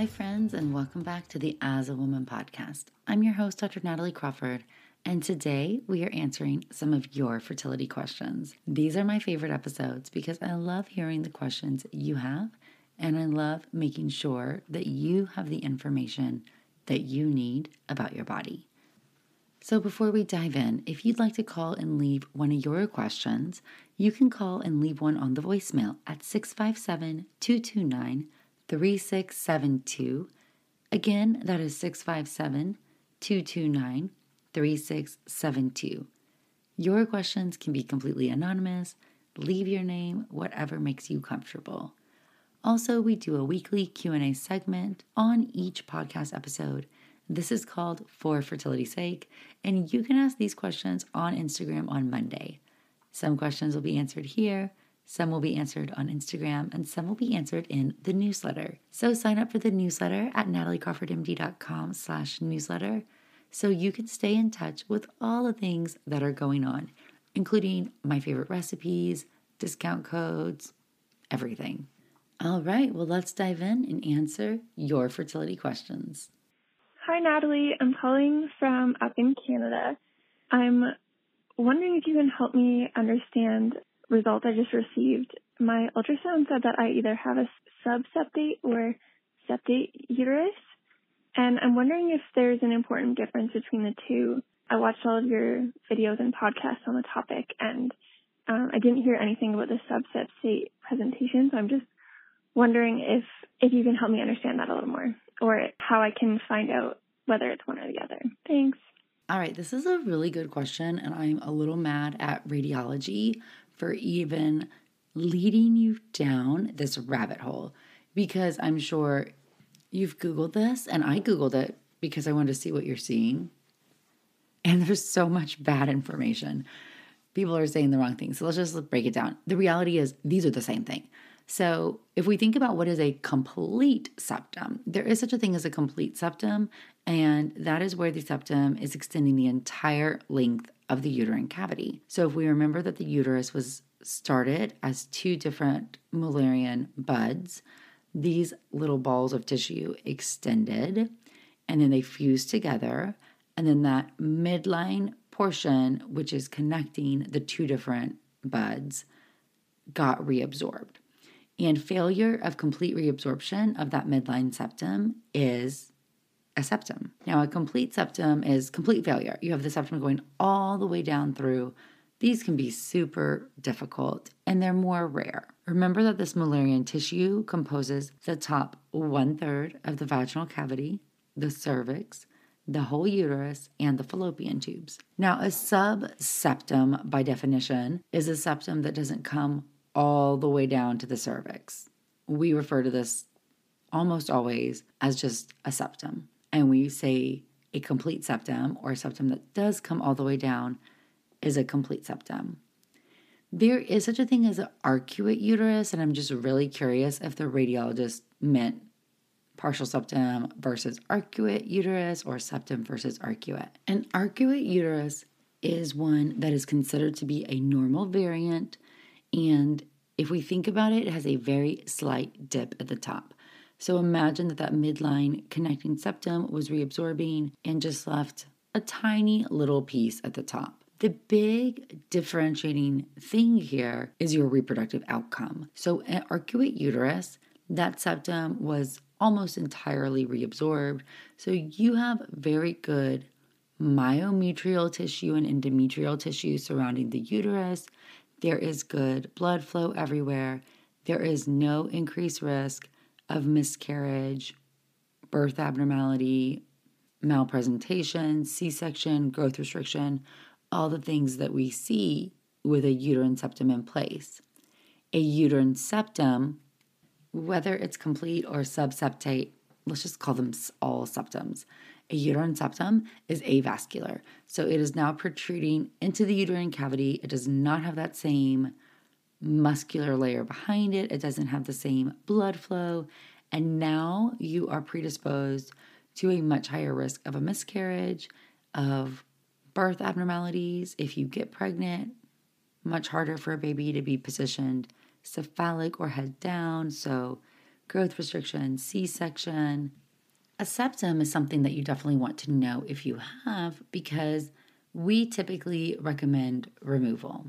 Hi, friends, and welcome back to the As a Woman podcast. I'm your host, Dr. Natalie Crawford, and today we are answering some of your fertility questions. These are my favorite episodes because I love hearing the questions you have, and I love making sure that you have the information that you need about your body. So, before we dive in, if you'd like to call and leave one of your questions, you can call and leave one on the voicemail at 657 229 3672. Again, that is 657 229 3672. Your questions can be completely anonymous. Leave your name, whatever makes you comfortable. Also, we do a weekly Q&A segment on each podcast episode. This is called For Fertility's Sake, and you can ask these questions on Instagram on Monday. Some questions will be answered here, some will be answered on Instagram, and some will be answered in the newsletter. So sign up for the newsletter at nataliecrawfordmd.com slash newsletter so you can stay in touch with all the things that are going on, including my favorite recipes, discount codes, everything. All right, well, let's dive in and answer your fertility questions. Hi, Natalie. I'm calling from up in Canada. I'm wondering if you can help me understand result I just received, my ultrasound said that I either have a subseptate or septate uterus. And I'm wondering if there's an important difference between the two. I watched all of your videos and podcasts on the topic, and um, I didn't hear anything about the subseptate presentation. So I'm just wondering if if you can help me understand that a little more, or how I can find out whether it's one or the other. Thanks. All right, this is a really good question, and I'm a little mad at radiology for even leading you down this rabbit hole because I'm sure you've Googled this and I Googled it because I wanted to see what you're seeing. And there's so much bad information. People are saying the wrong thing. So let's just break it down. The reality is, these are the same thing. So, if we think about what is a complete septum, there is such a thing as a complete septum, and that is where the septum is extending the entire length of the uterine cavity. So, if we remember that the uterus was started as two different Mullerian buds, these little balls of tissue extended and then they fused together. And then that midline portion, which is connecting the two different buds, got reabsorbed. And failure of complete reabsorption of that midline septum is a septum. Now, a complete septum is complete failure. You have the septum going all the way down through. These can be super difficult and they're more rare. Remember that this Mullerian tissue composes the top one third of the vaginal cavity, the cervix, the whole uterus, and the fallopian tubes. Now, a subseptum, by definition, is a septum that doesn't come all the way down to the cervix. We refer to this almost always as just a septum and we say a complete septum or a septum that does come all the way down is a complete septum. There is such a thing as an arcuate uterus, and I'm just really curious if the radiologist meant partial septum versus arcuate uterus or septum versus arcuate. An arcuate uterus is one that is considered to be a normal variant, and if we think about it, it has a very slight dip at the top. So imagine that that midline connecting septum was reabsorbing and just left a tiny little piece at the top. The big differentiating thing here is your reproductive outcome. So, an arcuate uterus, that septum was almost entirely reabsorbed. So, you have very good myometrial tissue and endometrial tissue surrounding the uterus. There is good blood flow everywhere. There is no increased risk of miscarriage, birth abnormality, malpresentation, C section, growth restriction, all the things that we see with a uterine septum in place. A uterine septum, whether it's complete or subseptate, let's just call them all septums. A uterine septum is avascular. So it is now protruding into the uterine cavity. It does not have that same muscular layer behind it, it doesn't have the same blood flow. And now you are predisposed to a much higher risk of a miscarriage, of birth abnormalities. If you get pregnant, much harder for a baby to be positioned cephalic or head down. So, growth restriction, C section. A septum is something that you definitely want to know if you have because we typically recommend removal.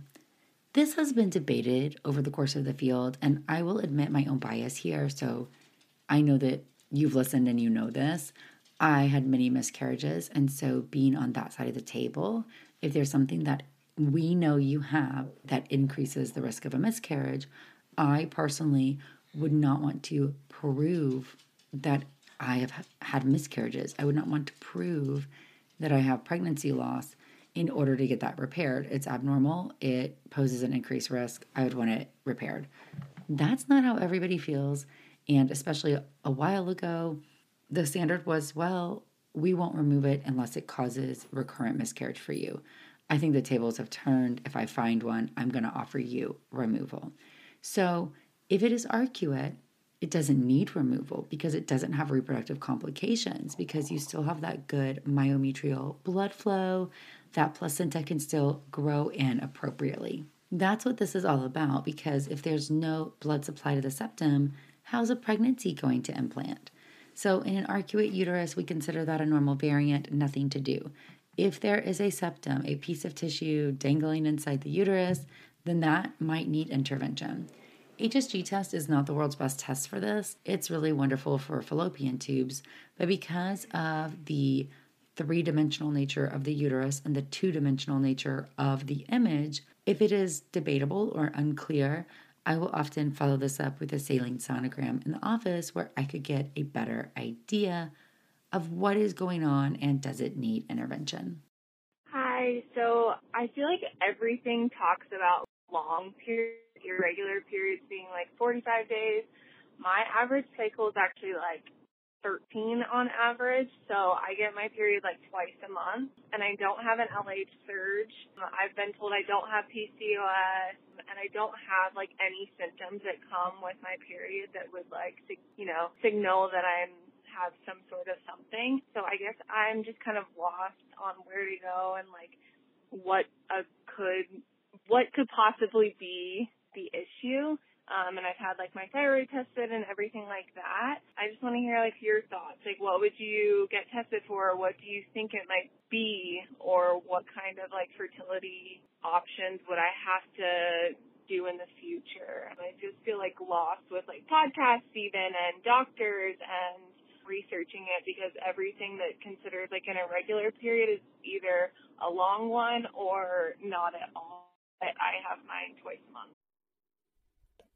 This has been debated over the course of the field, and I will admit my own bias here. So, I know that you've listened and you know this. I had many miscarriages, and so being on that side of the table, if there's something that we know you have that increases the risk of a miscarriage, I personally would not want to prove that I have had miscarriages. I would not want to prove that I have pregnancy loss in order to get that repaired. It's abnormal, it poses an increased risk. I would want it repaired. That's not how everybody feels. And especially a while ago, the standard was well, we won't remove it unless it causes recurrent miscarriage for you. I think the tables have turned. If I find one, I'm going to offer you removal. So if it is arcuate, it doesn't need removal because it doesn't have reproductive complications because you still have that good myometrial blood flow. That placenta can still grow in appropriately. That's what this is all about because if there's no blood supply to the septum, how's a pregnancy going to implant? So, in an arcuate uterus, we consider that a normal variant, nothing to do. If there is a septum, a piece of tissue dangling inside the uterus, then that might need intervention. HSG test is not the world's best test for this. It's really wonderful for fallopian tubes, but because of the three dimensional nature of the uterus and the two dimensional nature of the image, if it is debatable or unclear, I will often follow this up with a saline sonogram in the office where I could get a better idea of what is going on and does it need intervention. Hi, so I feel like everything talks about long periods, irregular periods being like 45 days. My average cycle is actually like 13 on average, so I get my period like twice a month, and I don't have an LH surge. I've been told I don't have PCOS, and I don't have like any symptoms that come with my period that would like, you know, signal that I'm have some sort of something. So I guess I'm just kind of lost on where to go and like what a could what could possibly be the issue. Um, and I've had like my thyroid tested and everything like that. I just want to hear like your thoughts. Like, what would you get tested for? What do you think it might be, or what kind of like fertility options would I have to do in the future? I just feel like lost with like podcasts even and doctors and researching it because everything that considers like an irregular period is either a long one or not at all. But I have mine twice a month.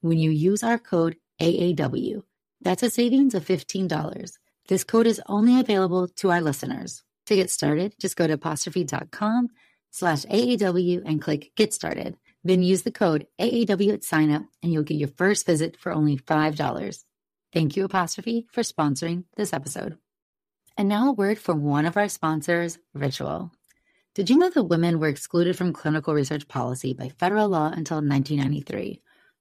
when you use our code AAW. That's a savings of $15. This code is only available to our listeners. To get started, just go to apostrophe.com slash AAW and click Get Started. Then use the code AAW at sign up and you'll get your first visit for only $5. Thank you, Apostrophe, for sponsoring this episode. And now a word from one of our sponsors, Ritual. Did you know that women were excluded from clinical research policy by federal law until 1993?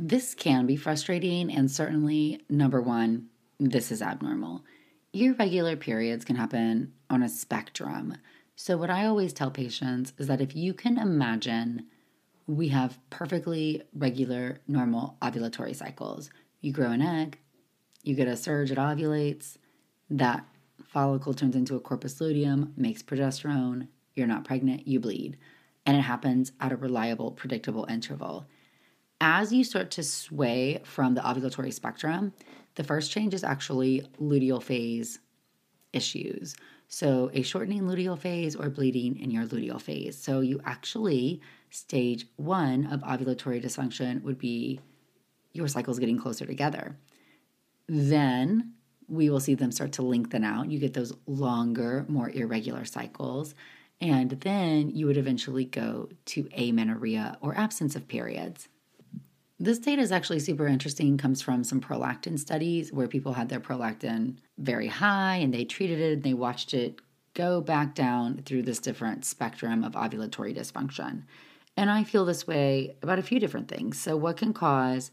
This can be frustrating, and certainly, number one, this is abnormal. Irregular periods can happen on a spectrum. So, what I always tell patients is that if you can imagine we have perfectly regular, normal ovulatory cycles, you grow an egg, you get a surge, it ovulates, that follicle turns into a corpus luteum, makes progesterone, you're not pregnant, you bleed. And it happens at a reliable, predictable interval. As you start to sway from the ovulatory spectrum, the first change is actually luteal phase issues. So, a shortening luteal phase or bleeding in your luteal phase. So, you actually, stage one of ovulatory dysfunction would be your cycles getting closer together. Then we will see them start to lengthen out. You get those longer, more irregular cycles. And then you would eventually go to amenorrhea or absence of periods. This data is actually super interesting, comes from some prolactin studies where people had their prolactin very high and they treated it and they watched it go back down through this different spectrum of ovulatory dysfunction. And I feel this way about a few different things. So, what can cause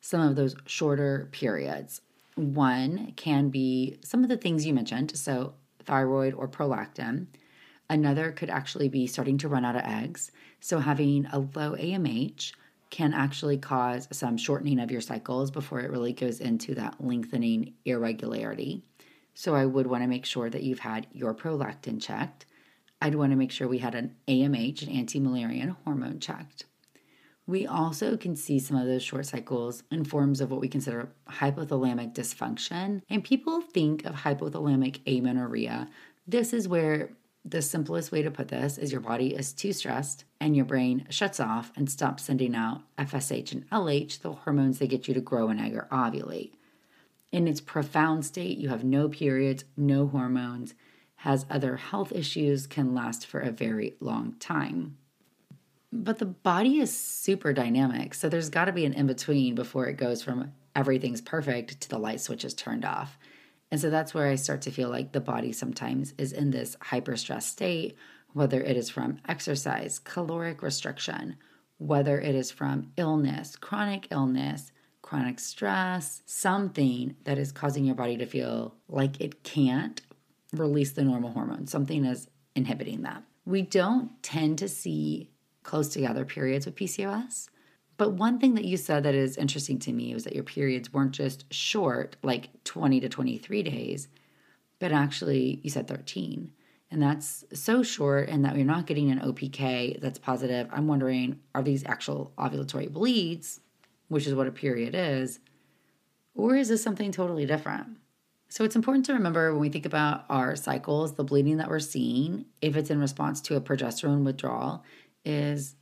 some of those shorter periods? One can be some of the things you mentioned, so thyroid or prolactin. Another could actually be starting to run out of eggs. So, having a low AMH can actually cause some shortening of your cycles before it really goes into that lengthening irregularity. So, I would want to make sure that you've had your prolactin checked. I'd want to make sure we had an AMH, an anti Müllerian hormone checked. We also can see some of those short cycles in forms of what we consider hypothalamic dysfunction. And people think of hypothalamic amenorrhea. This is where the simplest way to put this is your body is too stressed and your brain shuts off and stops sending out FSH and LH, the hormones that get you to grow an egg or ovulate. In its profound state, you have no periods, no hormones, has other health issues, can last for a very long time. But the body is super dynamic. So there's got to be an in between before it goes from everything's perfect to the light switch is turned off. And so that's where I start to feel like the body sometimes is in this hyper stress state, whether it is from exercise, caloric restriction, whether it is from illness, chronic illness, chronic stress, something that is causing your body to feel like it can't release the normal hormone. Something is inhibiting that. We don't tend to see close together periods with PCOS. But one thing that you said that is interesting to me was that your periods weren't just short, like 20 to 23 days, but actually you said 13. And that's so short, and that you're not getting an OPK that's positive. I'm wondering are these actual ovulatory bleeds, which is what a period is, or is this something totally different? So it's important to remember when we think about our cycles, the bleeding that we're seeing, if it's in response to a progesterone withdrawal, is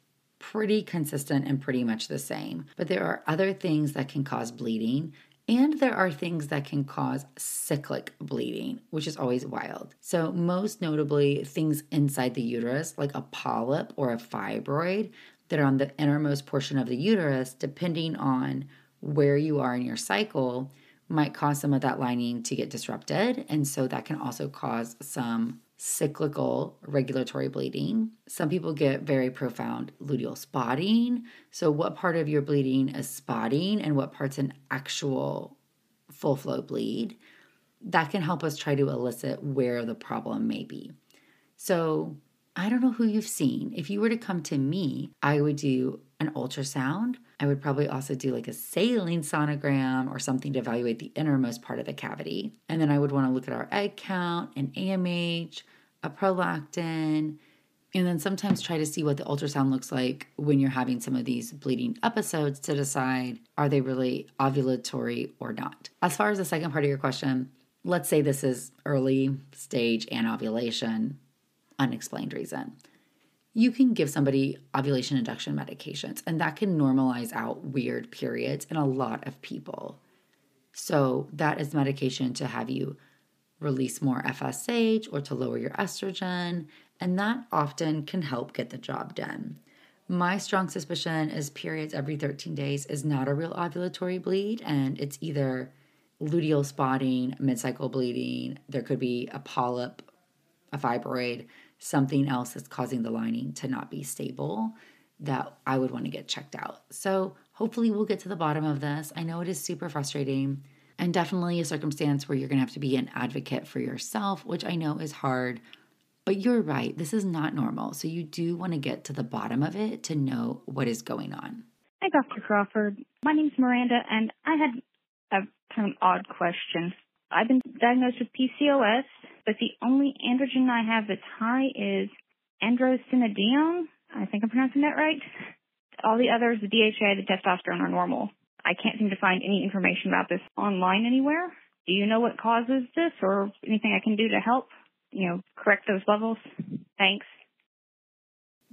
pretty consistent and pretty much the same. But there are other things that can cause bleeding. And there are things that can cause cyclic bleeding, which is always wild. So, most notably, things inside the uterus, like a polyp or a fibroid, that are on the innermost portion of the uterus, depending on where you are in your cycle, might cause some of that lining to get disrupted. And so, that can also cause some cyclical regulatory bleeding. Some people get very profound luteal spotting. So, what part of your bleeding is spotting and what part's an actual full flow bleed? That can help us try to elicit where the problem may be. So, I don't know who you've seen. If you were to come to me, I would do an ultrasound. I would probably also do like a saline sonogram or something to evaluate the innermost part of the cavity. And then I would want to look at our egg count and AMH, a prolactin, And then sometimes try to see what the ultrasound looks like when you're having some of these bleeding episodes to decide are they really ovulatory or not. As far as the second part of your question, let's say this is early stage anovulation, unexplained reason. You can give somebody ovulation induction medications, and that can normalize out weird periods in a lot of people. So, that is medication to have you release more FSH or to lower your estrogen, and that often can help get the job done. My strong suspicion is periods every 13 days is not a real ovulatory bleed, and it's either luteal spotting, mid cycle bleeding, there could be a polyp, a fibroid, something else that's causing the lining to not be stable that I would want to get checked out. So, hopefully, we'll get to the bottom of this. I know it is super frustrating and definitely a circumstance where you're going to have to be an advocate for yourself, which I know is hard. But you're right, this is not normal. So, you do want to get to the bottom of it to know what is going on. Hi, Dr. Crawford. My name's Miranda, and I had a kind of odd question. I've been diagnosed with PCOS, but the only androgen I have that's high is androstenedione. I think I'm pronouncing that right. All the others, the DHA, the testosterone, are normal. I can't seem to find any information about this online anywhere. Do you know what causes this or anything I can do to help, you know, correct those levels? Thanks.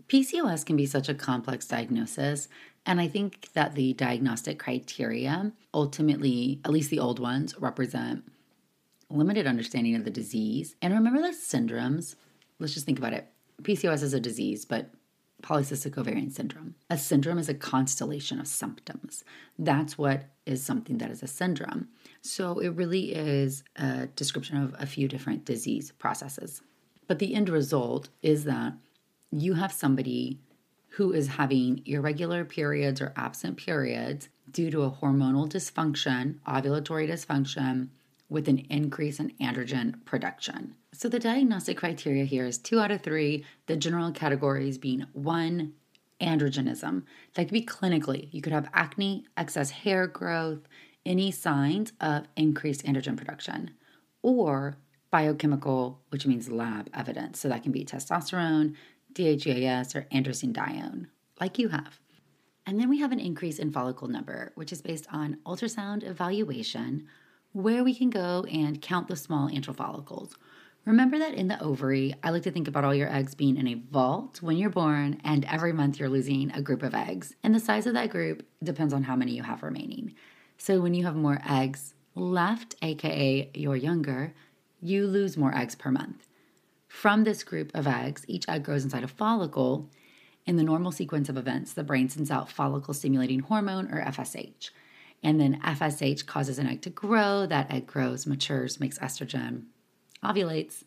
PCOS can be such a complex diagnosis, and I think that the diagnostic criteria ultimately, at least the old ones, represent limited understanding of the disease. And remember the syndromes. Let's just think about it. PCOS is a disease, but polycystic ovarian syndrome. A syndrome is a constellation of symptoms. That's what is something that is a syndrome. So it really is a description of a few different disease processes. But the end result is that you have somebody who is having irregular periods or absent periods due to a hormonal dysfunction, ovulatory dysfunction, with an increase in androgen production. So the diagnostic criteria here is two out of three, the general categories being one, androgenism. That could be clinically. You could have acne, excess hair growth, any signs of increased androgen production, or biochemical, which means lab evidence. So that can be testosterone, DHEAS, or androstenedione, like you have. And then we have an increase in follicle number, which is based on ultrasound evaluation where we can go and count the small antral follicles. Remember that in the ovary, I like to think about all your eggs being in a vault when you're born, and every month you're losing a group of eggs. And the size of that group depends on how many you have remaining. So when you have more eggs left, aka you're younger, you lose more eggs per month. From this group of eggs, each egg grows inside a follicle. In the normal sequence of events, the brain sends out follicle stimulating hormone or FSH. And then FSH causes an egg to grow. That egg grows, matures, makes estrogen, ovulates,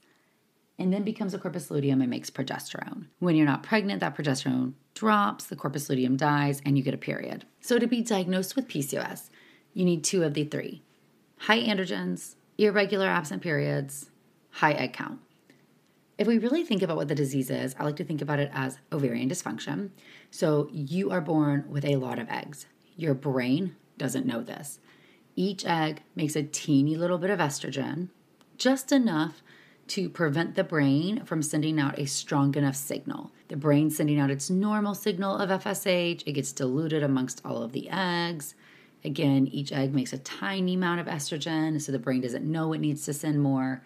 and then becomes a corpus luteum and makes progesterone. When you're not pregnant, that progesterone drops, the corpus luteum dies, and you get a period. So, to be diagnosed with PCOS, you need two of the three high androgens, irregular absent periods, high egg count. If we really think about what the disease is, I like to think about it as ovarian dysfunction. So, you are born with a lot of eggs. Your brain doesn't know this. Each egg makes a teeny little bit of estrogen, just enough to prevent the brain from sending out a strong enough signal. The brain sending out its normal signal of FSH, it gets diluted amongst all of the eggs. Again, each egg makes a tiny amount of estrogen, so the brain doesn't know it needs to send more.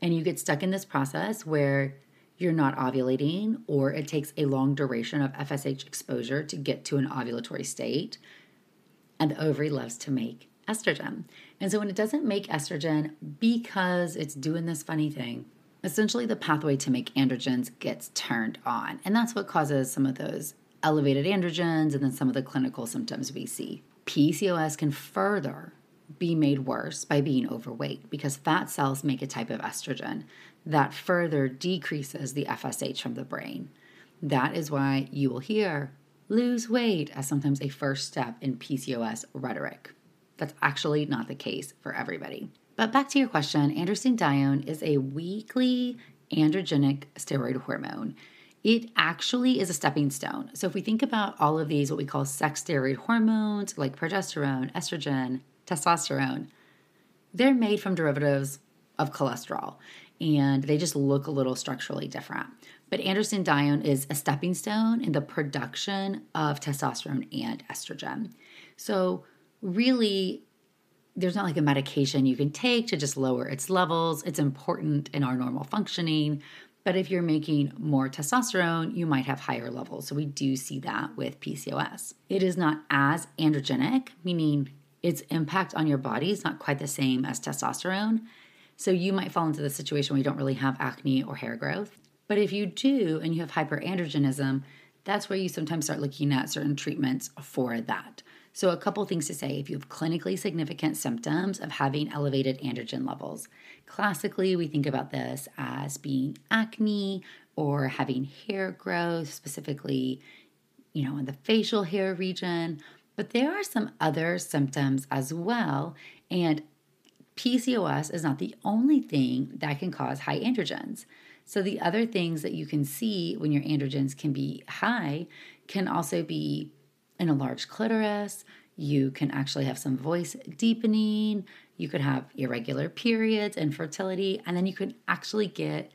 And you get stuck in this process where you're not ovulating, or it takes a long duration of FSH exposure to get to an ovulatory state and the ovary loves to make estrogen. And so when it doesn't make estrogen because it's doing this funny thing, essentially the pathway to make androgens gets turned on. And that's what causes some of those elevated androgens and then some of the clinical symptoms we see. PCOS can further be made worse by being overweight because fat cells make a type of estrogen that further decreases the FSH from the brain. That is why you will hear lose weight as sometimes a first step in PCOS rhetoric. That's actually not the case for everybody. But back to your question androstenedione is a weakly androgenic steroid hormone. It actually is a stepping stone. So, if we think about all of these, what we call sex steroid hormones like progesterone, estrogen, testosterone, they're made from derivatives of cholesterol and they just look a little structurally different. But androstenedione is a stepping stone in the production of testosterone and estrogen. So, really, there's not like a medication you can take to just lower its levels. It's important in our normal functioning. But if you're making more testosterone, you might have higher levels. So we do see that with PCOS. It is not as androgenic, meaning its impact on your body is not quite the same as testosterone. So you might fall into the situation where you don't really have acne or hair growth. But if you do and you have hyperandrogenism, that's where you sometimes start looking at certain treatments for that. So, a couple things to say if you have clinically significant symptoms of having elevated androgen levels. Classically, we think about this as being acne or having hair growth, specifically, you know, in the facial hair region. But there are some other symptoms as well. And PCOS is not the only thing that can cause high androgens. So, the other things that you can see when your androgens can be high can also be in a large clitoris. You can actually have some voice deepening. You could have irregular periods, infertility, and then you could actually get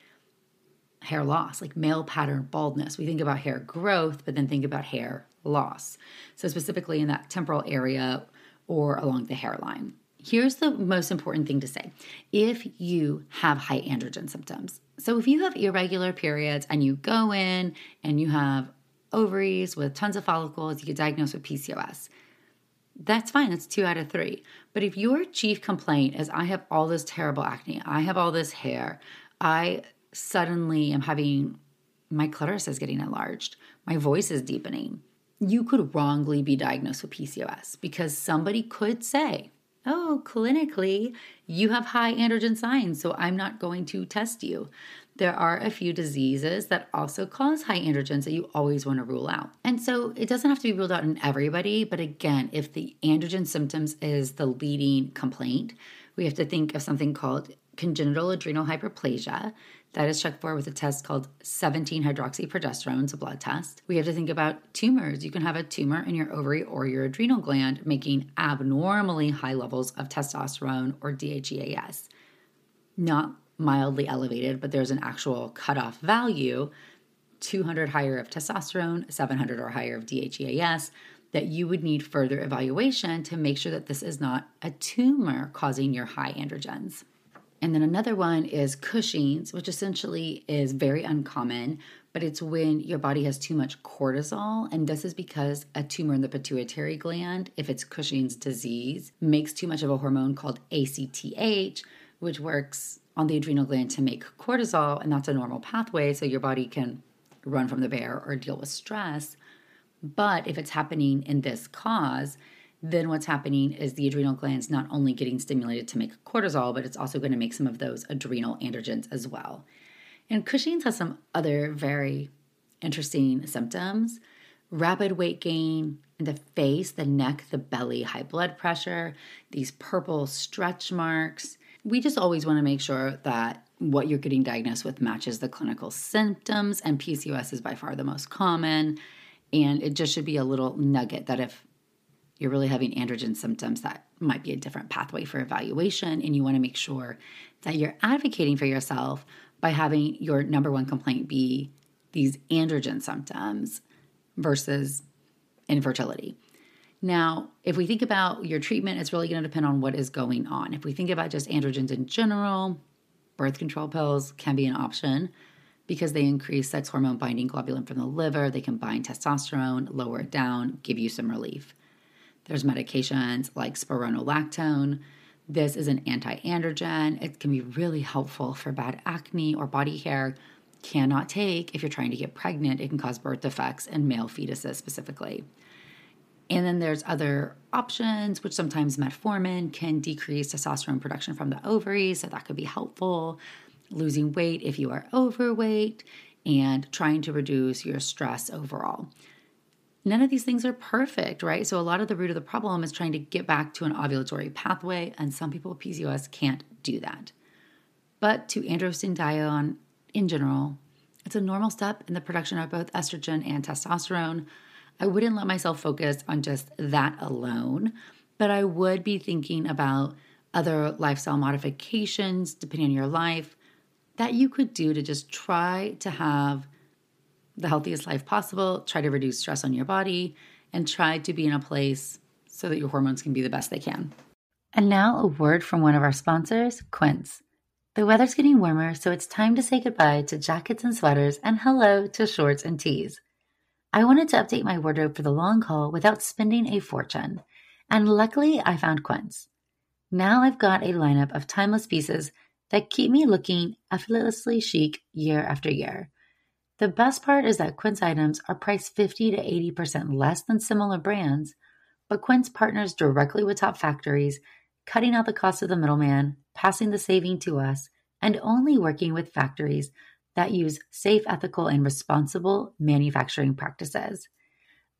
hair loss, like male pattern baldness. We think about hair growth, but then think about hair loss. So, specifically in that temporal area or along the hairline. Here's the most important thing to say if you have high androgen symptoms. So, if you have irregular periods and you go in and you have ovaries with tons of follicles, you get diagnosed with PCOS. That's fine. That's two out of three. But if your chief complaint is, I have all this terrible acne, I have all this hair, I suddenly am having my clitoris is getting enlarged, my voice is deepening, you could wrongly be diagnosed with PCOS because somebody could say, Oh, clinically, you have high androgen signs, so I'm not going to test you there are a few diseases that also cause high androgens that you always want to rule out. And so it doesn't have to be ruled out in everybody, but again, if the androgen symptoms is the leading complaint, we have to think of something called congenital adrenal hyperplasia. That is checked for with a test called 17 hydroxyprogesterone, it's a blood test. We have to think about tumors. You can have a tumor in your ovary or your adrenal gland making abnormally high levels of testosterone or DHEAS. Not mildly elevated, but there's an actual cutoff value 200 higher of testosterone, 700 or higher of DHEAS, that you would need further evaluation to make sure that this is not a tumor causing your high androgens. And then another one is Cushing's, which essentially is very uncommon, but it's when your body has too much cortisol. And this is because a tumor in the pituitary gland, if it's Cushing's disease, makes too much of a hormone called ACTH, which works on the adrenal gland to make cortisol, and that's a normal pathway so your body can run from the bear or deal with stress. But if it's happening in this cause, then what's happening is the adrenal glands not only getting stimulated to make cortisol, but it's also going to make some of those adrenal androgens as well. And Cushing's has some other very interesting symptoms rapid weight gain in the face, the neck, the belly, high blood pressure, these purple stretch marks, we just always want to make sure that what you're getting diagnosed with matches the clinical symptoms, and PCOS is by far the most common. And it just should be a little nugget that if you're really having androgen symptoms, that might be a different pathway for evaluation. And you want to make sure that you're advocating for yourself by having your number one complaint be these androgen symptoms versus infertility. Now, if we think about your treatment, it's really going to depend on what is going on. If we think about just androgens in general, birth control pills can be an option because they increase sex hormone binding globulin from the liver. They can bind testosterone, lower it down, give you some relief. There's medications like spironolactone. This is an anti androgen. It can be really helpful for bad acne or body hair. Cannot take if you're trying to get pregnant. It can cause birth defects in male fetuses specifically. And then there's other options, which sometimes metformin can decrease testosterone production from the ovaries, so that could be helpful. Losing weight if you are overweight, and trying to reduce your stress overall. None of these things are perfect, right? So, a lot of the root of the problem is trying to get back to an ovulatory pathway, and some people with PCOS can't do that. But to androstenedione in general, it's a normal step in the production of both estrogen and testosterone I wouldn't let myself focus on just that alone, but I would be thinking about other lifestyle modifications, depending on your life, that you could do to just try to have the healthiest life possible, try to reduce stress on your body, and try to be in a place so that your hormones can be the best they can. And now, a word from one of our sponsors, Quince. The weather's getting warmer, so it's time to say goodbye to jackets and sweaters and hello to shorts and tees. I wanted to update my wardrobe for the long haul without spending a fortune, and luckily I found Quince. Now I've got a lineup of timeless pieces that keep me looking effortlessly chic year after year. The best part is that Quince items are priced 50 to 80% less than similar brands, but Quince partners directly with top factories, cutting out the cost of the middleman, passing the saving to us, and only working with factories that use safe, ethical, and responsible manufacturing practices.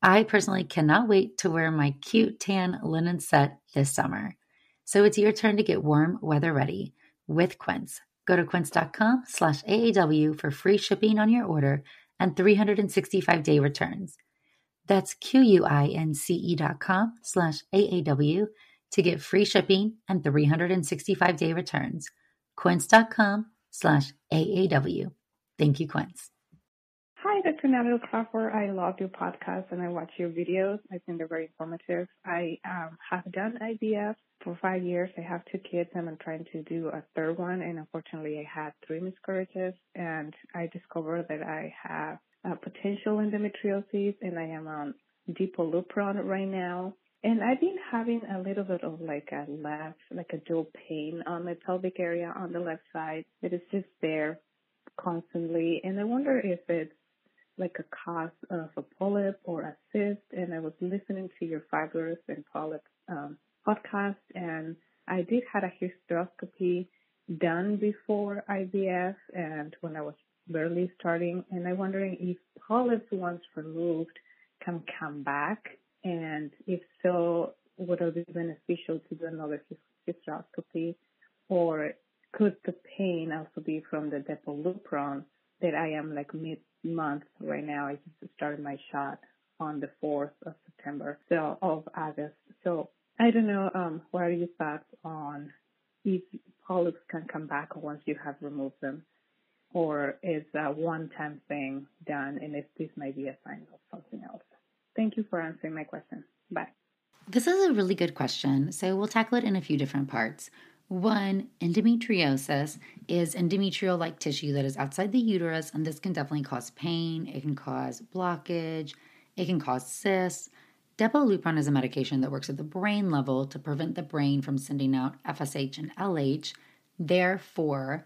I personally cannot wait to wear my cute tan linen set this summer. So it's your turn to get warm weather ready with Quince. Go to quince.com slash AAW for free shipping on your order and 365 day returns. That's Q-U-I-N-C-E dot com slash AAW to get free shipping and 365 day returns. Quince.com slash AAW. Thank you, Quince. Hi, Dr. Natalie Crawford. I love your podcast and I watch your videos. I think they're very informative. I um, have done IVF for five years. I have two kids and I'm trying to do a third one. And unfortunately, I had three miscarriages and I discovered that I have a potential endometriosis and I am on Depo-Lupron right now. And I've been having a little bit of like a left, like a dual pain on my pelvic area on the left side. It is just there constantly. And I wonder if it's like a cause of a polyp or a cyst. And I was listening to your fibroids and polyps um, podcast and I did had a hysteroscopy done before IVF and when I was barely starting and I'm wondering if polyps once removed can come back and if so, would it be beneficial to do another hysteroscopy or could the pain also be from the Depo-Lupron that I am like mid month right now? I just started my shot on the 4th of September, so of August. So I don't know, um, what are your thoughts on if polyps can come back once you have removed them? Or is a one-time thing done and if this might be a sign of something else? Thank you for answering my question. Bye. This is a really good question. So we'll tackle it in a few different parts. One, endometriosis is endometrial like tissue that is outside the uterus, and this can definitely cause pain, it can cause blockage, it can cause cysts. Depo-Lupron is a medication that works at the brain level to prevent the brain from sending out FSH and LH, therefore,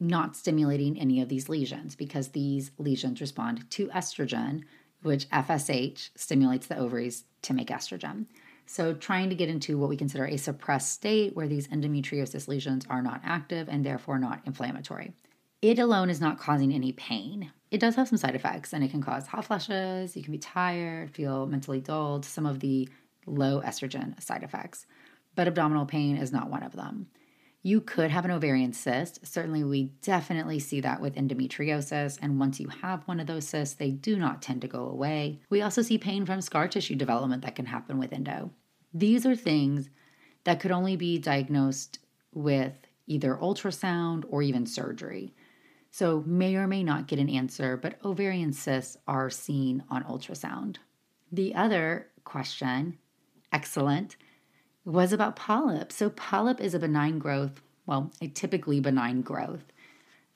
not stimulating any of these lesions because these lesions respond to estrogen, which FSH stimulates the ovaries to make estrogen. So, trying to get into what we consider a suppressed state where these endometriosis lesions are not active and therefore not inflammatory. It alone is not causing any pain. It does have some side effects and it can cause hot flashes, you can be tired, feel mentally dulled, some of the low estrogen side effects. But abdominal pain is not one of them. You could have an ovarian cyst. Certainly, we definitely see that with endometriosis. And once you have one of those cysts, they do not tend to go away. We also see pain from scar tissue development that can happen with endo. These are things that could only be diagnosed with either ultrasound or even surgery. So, may or may not get an answer, but ovarian cysts are seen on ultrasound. The other question, excellent, was about polyps. So, polyp is a benign growth, well, a typically benign growth,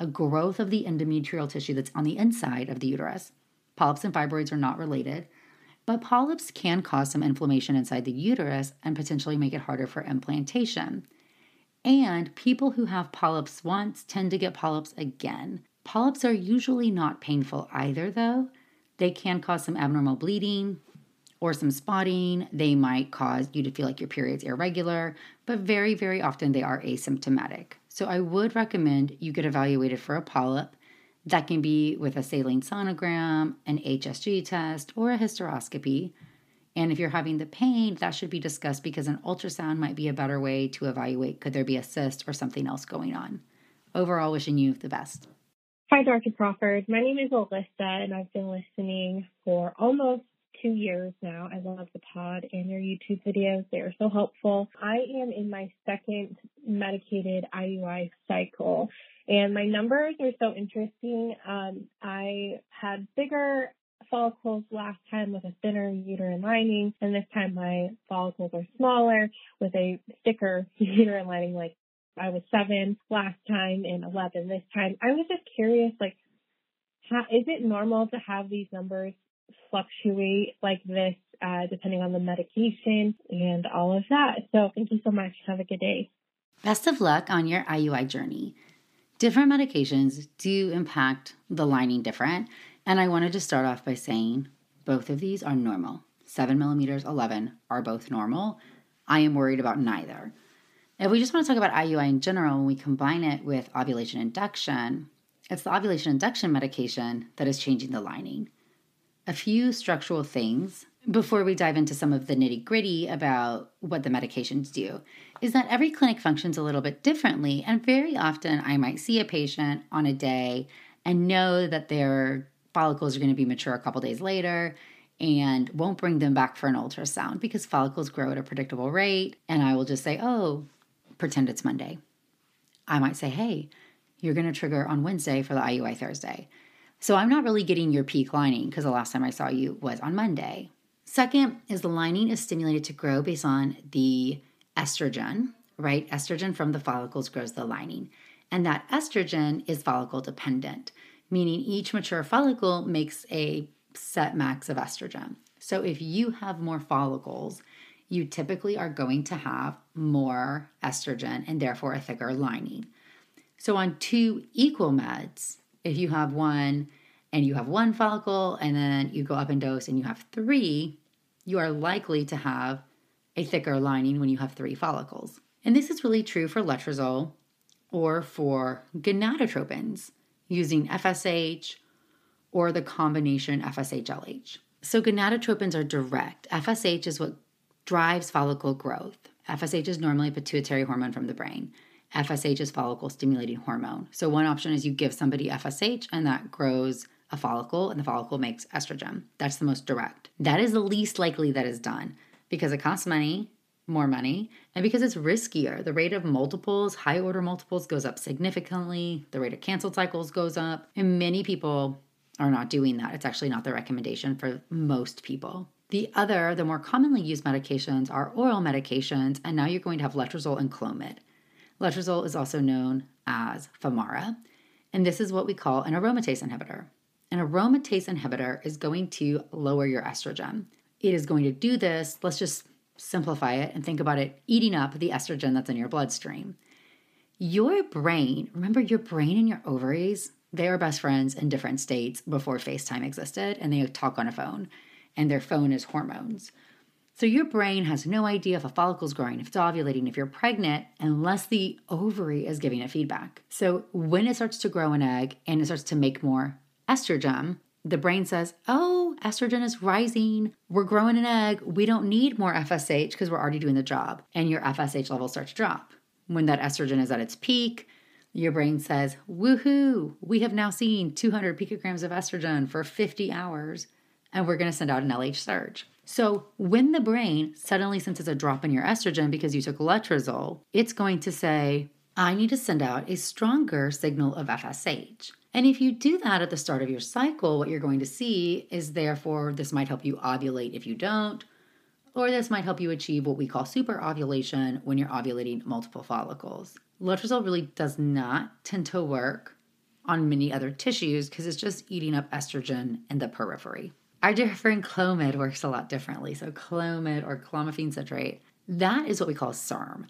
a growth of the endometrial tissue that's on the inside of the uterus. Polyps and fibroids are not related, but polyps can cause some inflammation inside the uterus and potentially make it harder for implantation. And people who have polyps once tend to get polyps again. Polyps are usually not painful either, though. They can cause some abnormal bleeding, or some spotting. They might cause you to feel like your period's irregular, but very, very often they are asymptomatic. So I would recommend you get evaluated for a polyp. That can be with a saline sonogram, an HSG test, or a hysteroscopy. And if you're having the pain, that should be discussed because an ultrasound might be a better way to evaluate could there be a cyst or something else going on. Overall, wishing you the best. Hi, Dr. Crawford. My name is Alyssa, and I've been listening for almost two years now. I love the pod and your YouTube videos. They are so helpful. I am in my second medicated IUI cycle and my numbers are so interesting. Um, I had bigger follicles last time with a thinner uterine lining, and this time my follicles are smaller with a thicker uterine lining. Like I was seven last time and 11 this time. I was just curious, like, how, is it normal to have these numbers fluctuate like this, uh, depending on the medication and all of that? So thank you so much. Have a good day. Best of luck on your IUI journey. Different medications do impact the lining different. And I wanted to start off by saying both of these are normal. 7 millimeters, 11 are both normal. I am worried about neither. If we just want to talk about IUI in general, when we combine it with ovulation induction, it's the ovulation induction medication that is changing the lining. A few structural things before we dive into some of the nitty gritty about what the medications do is that every clinic functions a little bit differently. And very often, I might see a patient on a day and know that their follicles are going to be mature a couple days later and won't bring them back for an ultrasound because follicles grow at a predictable rate. And I will just say, oh, pretend it's Monday. I might say, hey, you're going to trigger on Wednesday for the IUI Thursday. So I'm not really getting your peak lining because the last time I saw you was on Monday. Second is the lining is stimulated to grow based on the estrogen, right? Estrogen from the follicles grows the lining. And that estrogen is follicle dependent, meaning each mature follicle makes a set max of estrogen. So if you have more follicles, you typically are going to have more estrogen and therefore a thicker lining. So, on two equal meds, if you have one and you have one follicle and then you go up in dose and you have three, you are likely to have a thicker lining when you have three follicles. And this is really true for letrozole or for gonadotropins using FSH or the combination FSH LH. So gonadotropins are direct. FSH is what drives follicle growth. FSH is normally a pituitary hormone from the brain. FSH is follicle stimulating hormone. So, one option is you give somebody FSH and that grows a follicle and the follicle makes estrogen. That's the most direct. That is the least likely that is done because it costs money, more money, and because it's riskier. The rate of multiples, high order multiples, goes up significantly. The rate of canceled cycles goes up. And many people are not doing that. It's actually not the recommendation for most people. The other, the more commonly used medications are oral medications, and now you're going to have letrozole and Clomid. Letrozole is also known as Femara, and this is what we call an aromatase inhibitor. An aromatase inhibitor is going to lower your estrogen. It is going to do this, let's just simplify it and think about it eating up the estrogen that's in your bloodstream. Your brain, remember your brain and your ovaries, they are best friends in different states before FaceTime existed and they talk on a phone and their phone is hormones. So your brain has no idea if a follicle's growing, if it's ovulating, if you're pregnant, unless the ovary is giving it feedback. So when it starts to grow an egg and it starts to make more estrogen, the brain says, Oh, estrogen is rising. We're growing an egg. We don't need more FSH because we're already doing the job. And your FSH levels start to drop. When that estrogen is at its peak, your brain says, Woohoo, we have now seen 200 picograms of estrogen for 50 hours and we're going to send out an LH surge. So, when the brain suddenly senses a drop in your estrogen because you took letrozole, it's going to say, I need to send out a stronger signal of FSH. And if you do that at the start of your cycle, what you're going to see is therefore this might help you ovulate if you don't, or this might help you achieve what we call super ovulation when you're ovulating multiple follicles. Letrozole really does not tend to work on many other tissues because it's just eating up estrogen in the periphery. Our different Clomid works a lot differently. So, Clomid or clomiphene citrate, that is what we call SERM,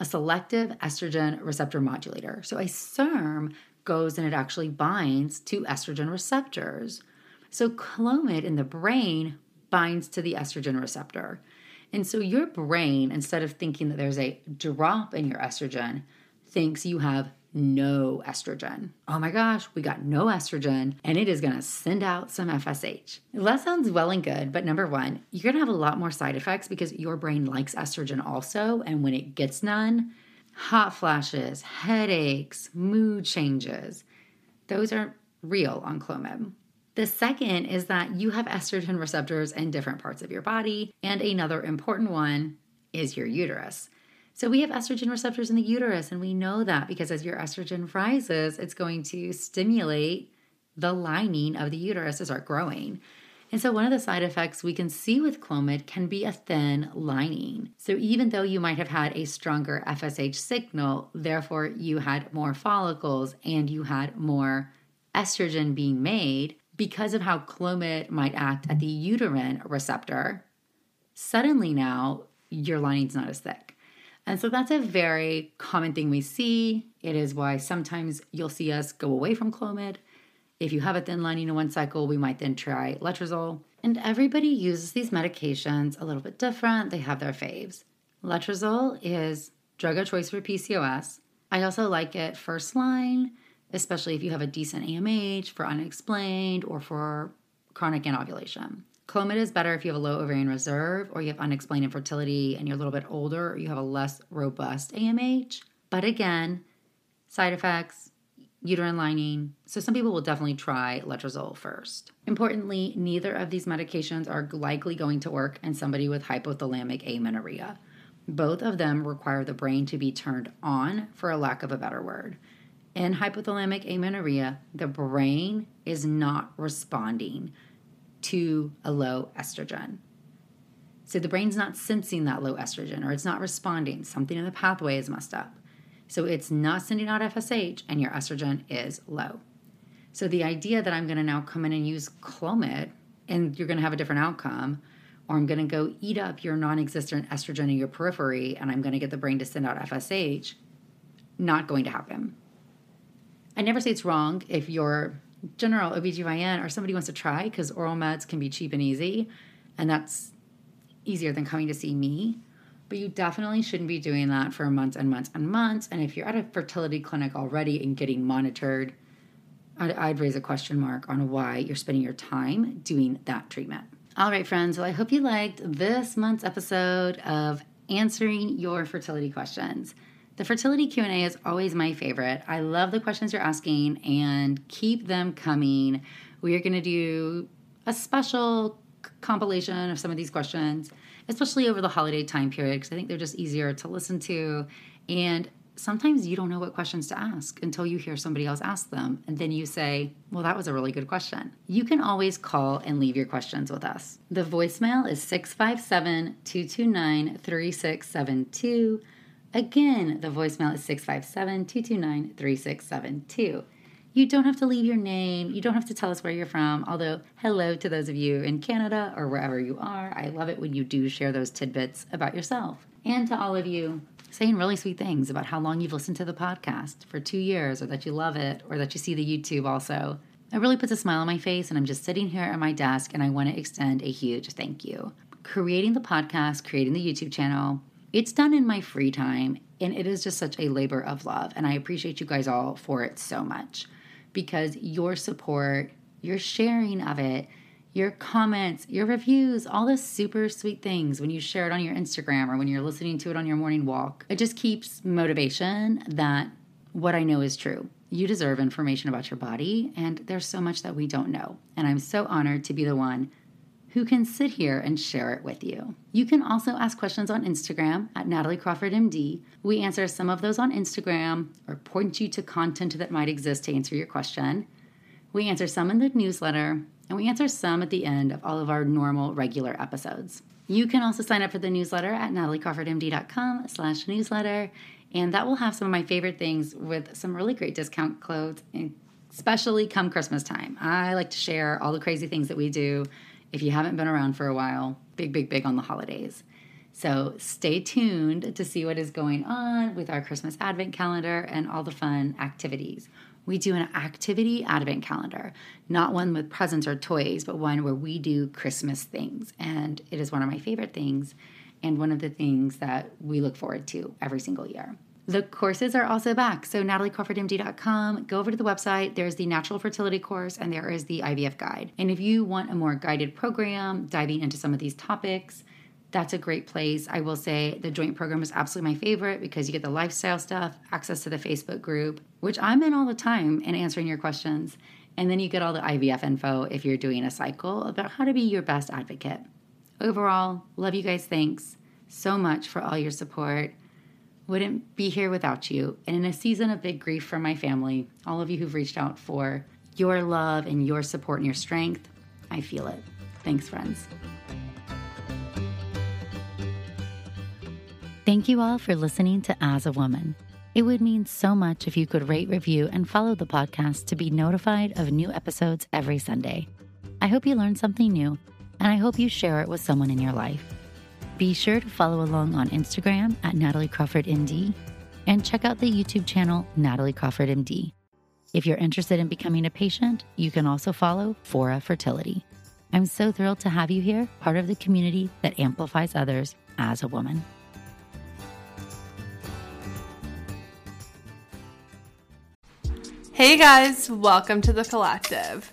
a selective estrogen receptor modulator. So, a SERM goes and it actually binds to estrogen receptors. So, Clomid in the brain binds to the estrogen receptor. And so, your brain, instead of thinking that there's a drop in your estrogen, thinks you have no estrogen. Oh my gosh, we got no estrogen and it is going to send out some FSH. That sounds well and good, but number one, you're going to have a lot more side effects because your brain likes estrogen also. And when it gets none, hot flashes, headaches, mood changes, those are real on Clomid. The second is that you have estrogen receptors in different parts of your body. And another important one is your uterus. So we have estrogen receptors in the uterus, and we know that because as your estrogen rises, it's going to stimulate the lining of the uterus to start growing. And so, one of the side effects we can see with Clomid can be a thin lining. So, even though you might have had a stronger FSH signal, therefore you had more follicles and you had more estrogen being made, because of how Clomid might act at the uterine receptor, suddenly now your lining's not as thick. And so that's a very common thing we see. It is why sometimes you'll see us go away from Clomid. If you have a thin lining in one cycle, we might then try letrozole. And everybody uses these medications a little bit different. They have their faves. Letrozole is drug of choice for PCOS. I also like it first line, especially if you have a decent AMH for unexplained or for chronic anovulation. Clomid is better if you have a low ovarian reserve or you have unexplained infertility and you're a little bit older or you have a less robust AMH. But again, side effects, uterine lining. So some people will definitely try letrozole first. Importantly, neither of these medications are likely going to work in somebody with hypothalamic amenorrhea. Both of them require the brain to be turned on, for a lack of a better word. In hypothalamic amenorrhea, the brain is not responding to a low estrogen. So the brain's not sensing that low estrogen or it's not responding. Something in the pathway is messed up. So it's not sending out FSH and your estrogen is low. So the idea that I'm going to now come in and use Clomid and you're going to have a different outcome, or I'm going to go eat up your non existent estrogen in your periphery and I'm going to get the brain to send out FSH, not going to happen. I never say it's wrong if your general OBGYN or somebody wants to try because oral meds can be cheap and easy, and that's easier than coming to see me. But you definitely shouldn't be doing that for months and months and months. And if you're at a fertility clinic already and getting monitored, I'd, I'd raise a question mark on why you're spending your time doing that treatment. All right, friends. Well, I hope you liked this month's episode of answering your fertility questions. The fertility Q&A is always my favorite. I love the questions you're asking and keep them coming. We are going to do a special compilation of some of these questions, especially over the holiday time period because I think they're just easier to listen to and sometimes you don't know what questions to ask until you hear somebody else ask them. And then you say, Well, that was a really good question. You can always call and leave your questions with us. The voicemail is 657 229 3672. Again, the voicemail is 657 229 3672. You don't have to leave your name. You don't have to tell us where you're from. Although, hello to those of you in Canada or wherever you are. I love it when you do share those tidbits about yourself. And to all of you saying really sweet things about how long you've listened to the podcast for two years, or that you love it, or that you see the YouTube also. It really puts a smile on my face, and I'm just sitting here at my desk and I want to extend a huge thank you. Creating the podcast, creating the YouTube channel, it's done in my free time, and it is just such a labor of love. And I appreciate you guys all for it so much because your support, your sharing of it, your comments, your reviews, all the super sweet things when you share it on your Instagram or when you're listening to it on your morning walk, it just keeps motivation that what I know is true. You deserve information about your body, and there's so much that we don't know. And I'm so honored to be the one who can sit here and share it with you. You can also ask questions on Instagram at Natalie Crawford MD. We answer some of those on Instagram or point you to content that might exist to answer your question. We answer some in the newsletter, and we answer some at the end of all of our normal regular episodes. You can also sign up for the newsletter at nataliecrawfordmd.com slash newsletter, and that will have some of my favorite things with some really great discount codes, especially come Christmas time. I like to share all the crazy things that we do if you haven't been around for a while, big, big, big on the holidays. So stay tuned to see what is going on with our Christmas Advent calendar and all the fun activities. We do an activity Advent calendar, not one with presents or toys, but one where we do Christmas things. And it is one of my favorite things and one of the things that we look forward to every single year. The courses are also back. So, nataliecrawfordmd.com, go over to the website. There's the natural fertility course and there is the IVF guide. And if you want a more guided program diving into some of these topics, that's a great place. I will say the joint program is absolutely my favorite because you get the lifestyle stuff, access to the Facebook group, which I'm in all the time and answering your questions. And then you get all the IVF info if you're doing a cycle about how to be your best advocate. Overall, love you guys. Thanks so much for all your support. Wouldn't be here without you. And in a season of big grief for my family, all of you who've reached out for your love and your support and your strength, I feel it. Thanks, friends. Thank you all for listening to As a Woman. It would mean so much if you could rate, review, and follow the podcast to be notified of new episodes every Sunday. I hope you learned something new, and I hope you share it with someone in your life. Be sure to follow along on Instagram at Natalie Crawford MD and check out the YouTube channel Natalie Crawford MD. If you're interested in becoming a patient, you can also follow Fora Fertility. I'm so thrilled to have you here, part of the community that amplifies others as a woman. Hey guys, welcome to the collective.